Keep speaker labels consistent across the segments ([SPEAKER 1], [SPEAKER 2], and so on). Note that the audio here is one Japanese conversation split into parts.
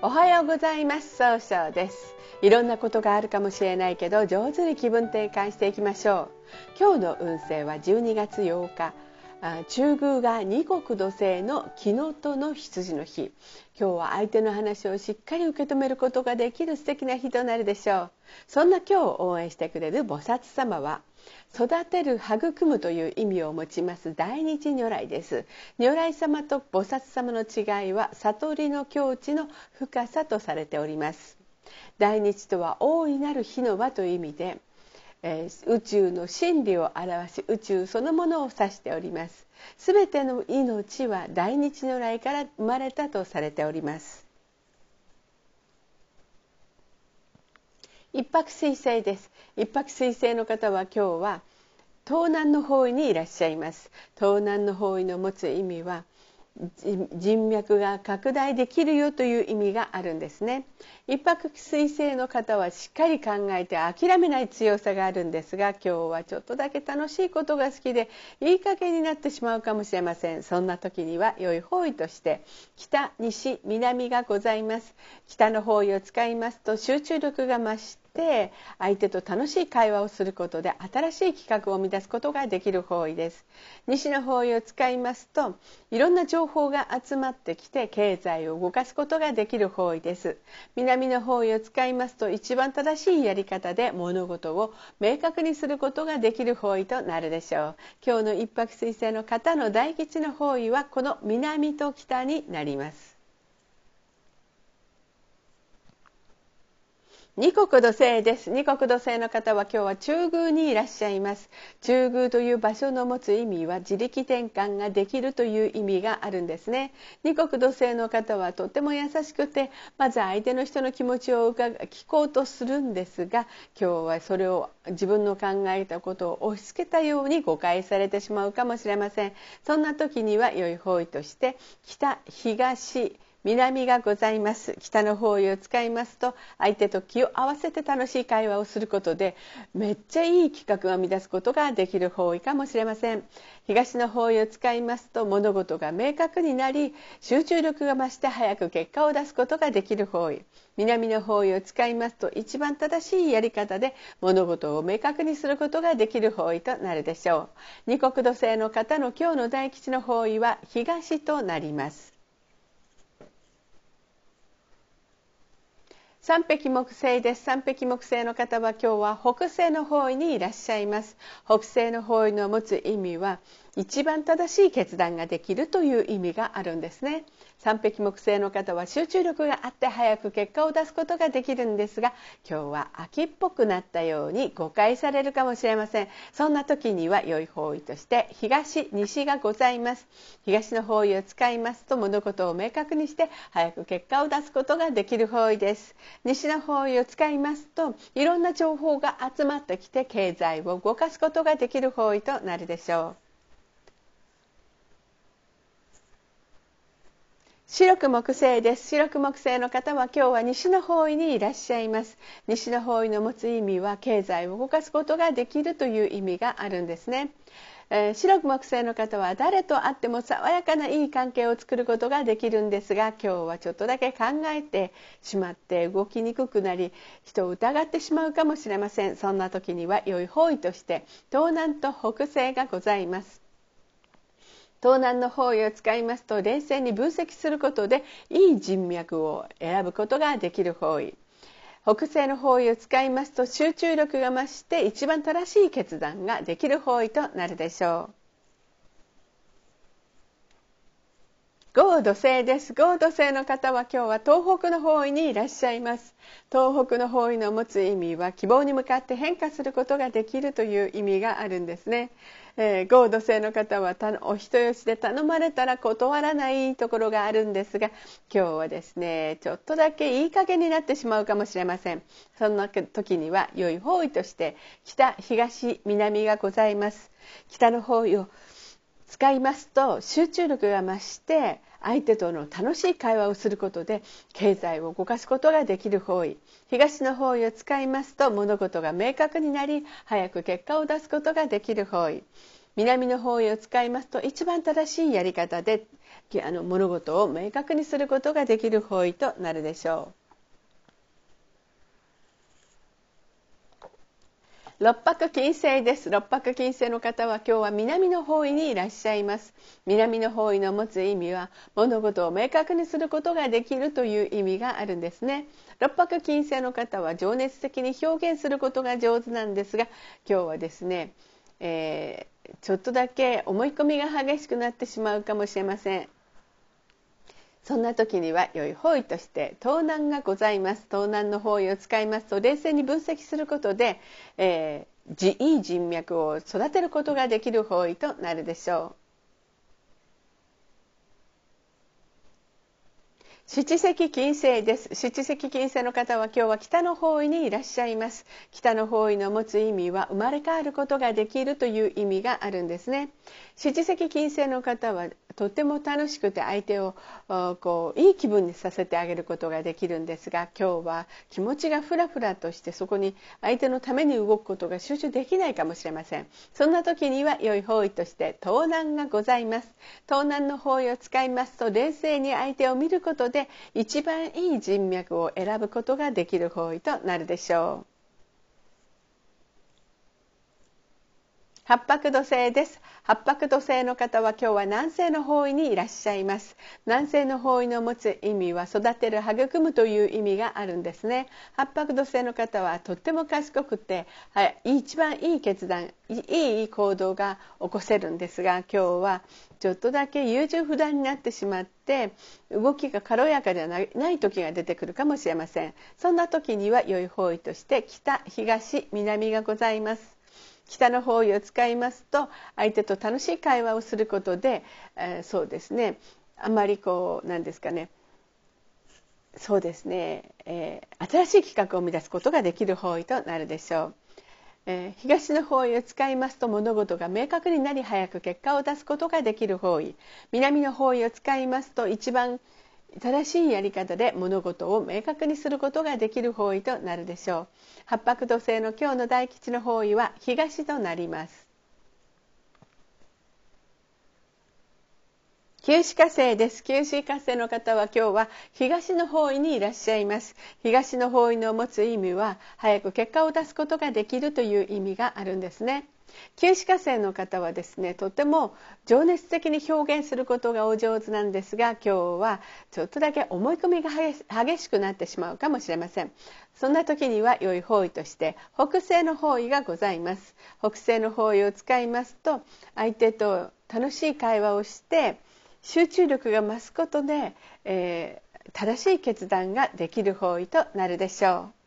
[SPEAKER 1] おはようございます。総称です。いろんなことがあるかもしれないけど上手に気分転換していきましょう。今日の運勢は12月8日。中宮が二国土星の木のとの羊の日。今日は相手の話をしっかり受け止めることができる素敵な日となるでしょう。そんな今日を応援してくれる菩薩様は育てる育むという意味を持ちます大日如来です。如来様と菩薩様の違いは悟りの境地の深さとされております。大日とは大いなる火の輪という意味で、えー、宇宙の真理を表し宇宙そのものを指しております。すべての命は大日如来から生まれたとされております。一泊水星です。一泊水星の方は今日は東南の方位にいらっしゃいます。東南の方位の持つ意味は人脈が拡大できるよという意味があるんですね。一泊水星の方はしっかり考えて諦めない強さがあるんですが今日はちょっとだけ楽しいことが好きでいい加減になってしまうかもしれません。そんな時には良い方位として北西南がございます。北の方位を使いますと集中力が増してて相手と楽しい会話をすることで新しい企画を生み出すことができる方位です。西の方位を使いますといろんな情報が集まってきて経済を動かすことができる方位です。南の方位を使いますと一番正しいやり方で物事を明確にすることができる方位となるでしょう。今日の一泊水星の方の大吉の方位はこの南と北になります。二国土星です。二国土星の方は今日は中宮にいらっしゃいます。中宮という場所の持つ意味は自力転換ができるという意味があるんですね。二国土星の方はとても優しくてまず相手の人の気持ちを聞こうとするんですが今日はそれを自分の考えたことを押し付けたように誤解されてしまうかもしれません。そんな時には良い方位として北東南がございます。北の方位を使いますと相手と気を合わせて楽しい会話をすることでめっちゃいい企画を生み出すことができる方位かもしれません。東の方位を使いますと物事が明確になり集中力が増して早く結果を出すことができる方位。南の方位を使いますと一番正しいやり方で物事を明確にすることができる方位となるでしょう。二国土星の方の今日の大吉の方位は東となります。三匹木星です。三匹木星の方は今日は北西の方位にいらっしゃいます。北西の方位の持つ意味は一番正しい決断ができるという意味があるんですね。三匹木星の方は集中力があって早く結果を出すことができるんですが今日は秋っぽくなったように誤解されるかもしれません。そんな時には良い方位として東西がございます。東の方位を使いますと物事を明確にして早く結果を出すことができる方位です。西の方位を使いますといろんな情報が集まってきて経済を動かすことができる方位となるでしょう。白く木星です。白く木星の方は今日は西の方位にいらっしゃいます。西の方位の持つ意味は経済を動かすことができるという意味があるんですね、えー、白く木星の方は誰と会っても爽やかないい関係を作ることができるんですが今日はちょっとだけ考えてしまって動きにくくなり人を疑ってしまうかもしれません。そんな時には良い方位として東南と北西がございます。東南の方位を使いますと冷静に分析することでいい人脈を選ぶことができる方位。北西の方位を使いますと集中力が増して一番正しい決断ができる方位となるでしょう。合土星です。合土星の方は今日は東北の方位にいらっしゃいます。東北の方位の持つ意味は希望に向かって変化することができるという意味があるんですね。えー、合土星の方はお人よしで頼まれたら断らないところがあるんですが今日はですねちょっとだけいい加減になってしまうかもしれません。そんな時には良い方位として北東南がございます。北の方位を使いますと集中力が増して相手との楽しい会話をすることで経済を動かすことができる方位東の方位を使いますと物事が明確になり早く結果を出すことができる方位南の方位を使いますと一番正しいやり方であの物事を明確にすることができる方位となるでしょう。六白金星です。六白金星の方は今日は南の方位にいらっしゃいます。南の方位の持つ意味は物事を明確にすることができるという意味があるんですね。六白金星の方は情熱的に表現することが上手なんですが今日はですね、えー、ちょっとだけ思い込みが激しくなってしまうかもしれません。そんな時には良い方位として盗難がございます。盗難の方位を使いますと冷静に分析することで、えー、いい人脈を育てることができる方位となるでしょう。七石金星です。七石金星の方は今日は北の方位にいらっしゃいます。北の方位の持つ意味は生まれ変わることができるという意味があるんですね。七石金星の方はとても楽しくて相手をこういい気分にさせてあげることができるんですが今日は気持ちがフラフラとしてそこに相手のために動くことが集中できないかもしれません。そんな時には良い方位として盗難がございます。盗難の方位を使いますと冷静に相手を見ることでで一番いい人脈を選ぶことができる方位となるでしょう。八白土星です。八白土星の方は今日は南西の方位にいらっしゃいます。南西の方位の持つ意味は育てる育むという意味があるんですね。八白土星の方はとっても賢くて、はい、一番いい決断いい行動が起こせるんですが今日はちょっとだけ優柔不断になってしまって動きが軽やかではない時が出てくるかもしれません。そんな時には良い方位として北東南がございます。北の方位を使いますと相手と楽しい会話をすることで、えー、そうですね。あまりこうなんですかね。そうですね、えー、新しい企画を生み出すことができる方位となるでしょう。えー、東の方位を使いますと物事が明確になり早く結果を出すことができる方位。南の方位を使いますと一番正しいやり方で物事を明確にすることができる方位となるでしょう。八白土星の今日の大吉の方位は東となります。九死火星です。九死火星の方は今日は東の方位にいらっしゃいます。東の方位の持つ意味は早く結果を出すことができるという意味があるんですね。九死火星の方はですねとても情熱的に表現することがお上手なんですが今日はちょっとだけ思い込みが激しくなってしまうかもしれません。そんな時には良い方位として北西の方位がございます。北西の方位を使いますと相手と楽しい会話をして集中力が増すことで、えー、正しい決断ができる方位となるでしょう。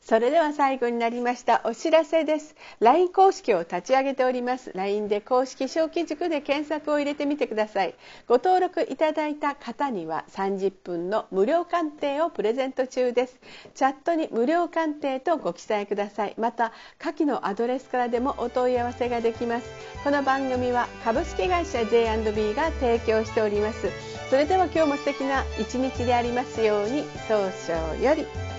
[SPEAKER 1] それでは最後になりましたお知らせです。LINE 公式を立ち上げております。LINE で公式小規塾で検索を入れてみてください。ご登録いただいた方には30分の無料鑑定をプレゼント中です。チャットに無料鑑定とご記載ください。また下記のアドレスからでもお問い合わせができます。この番組は株式会社 J&B が提供しております。それでは今日も素敵な一日でありますように早々より。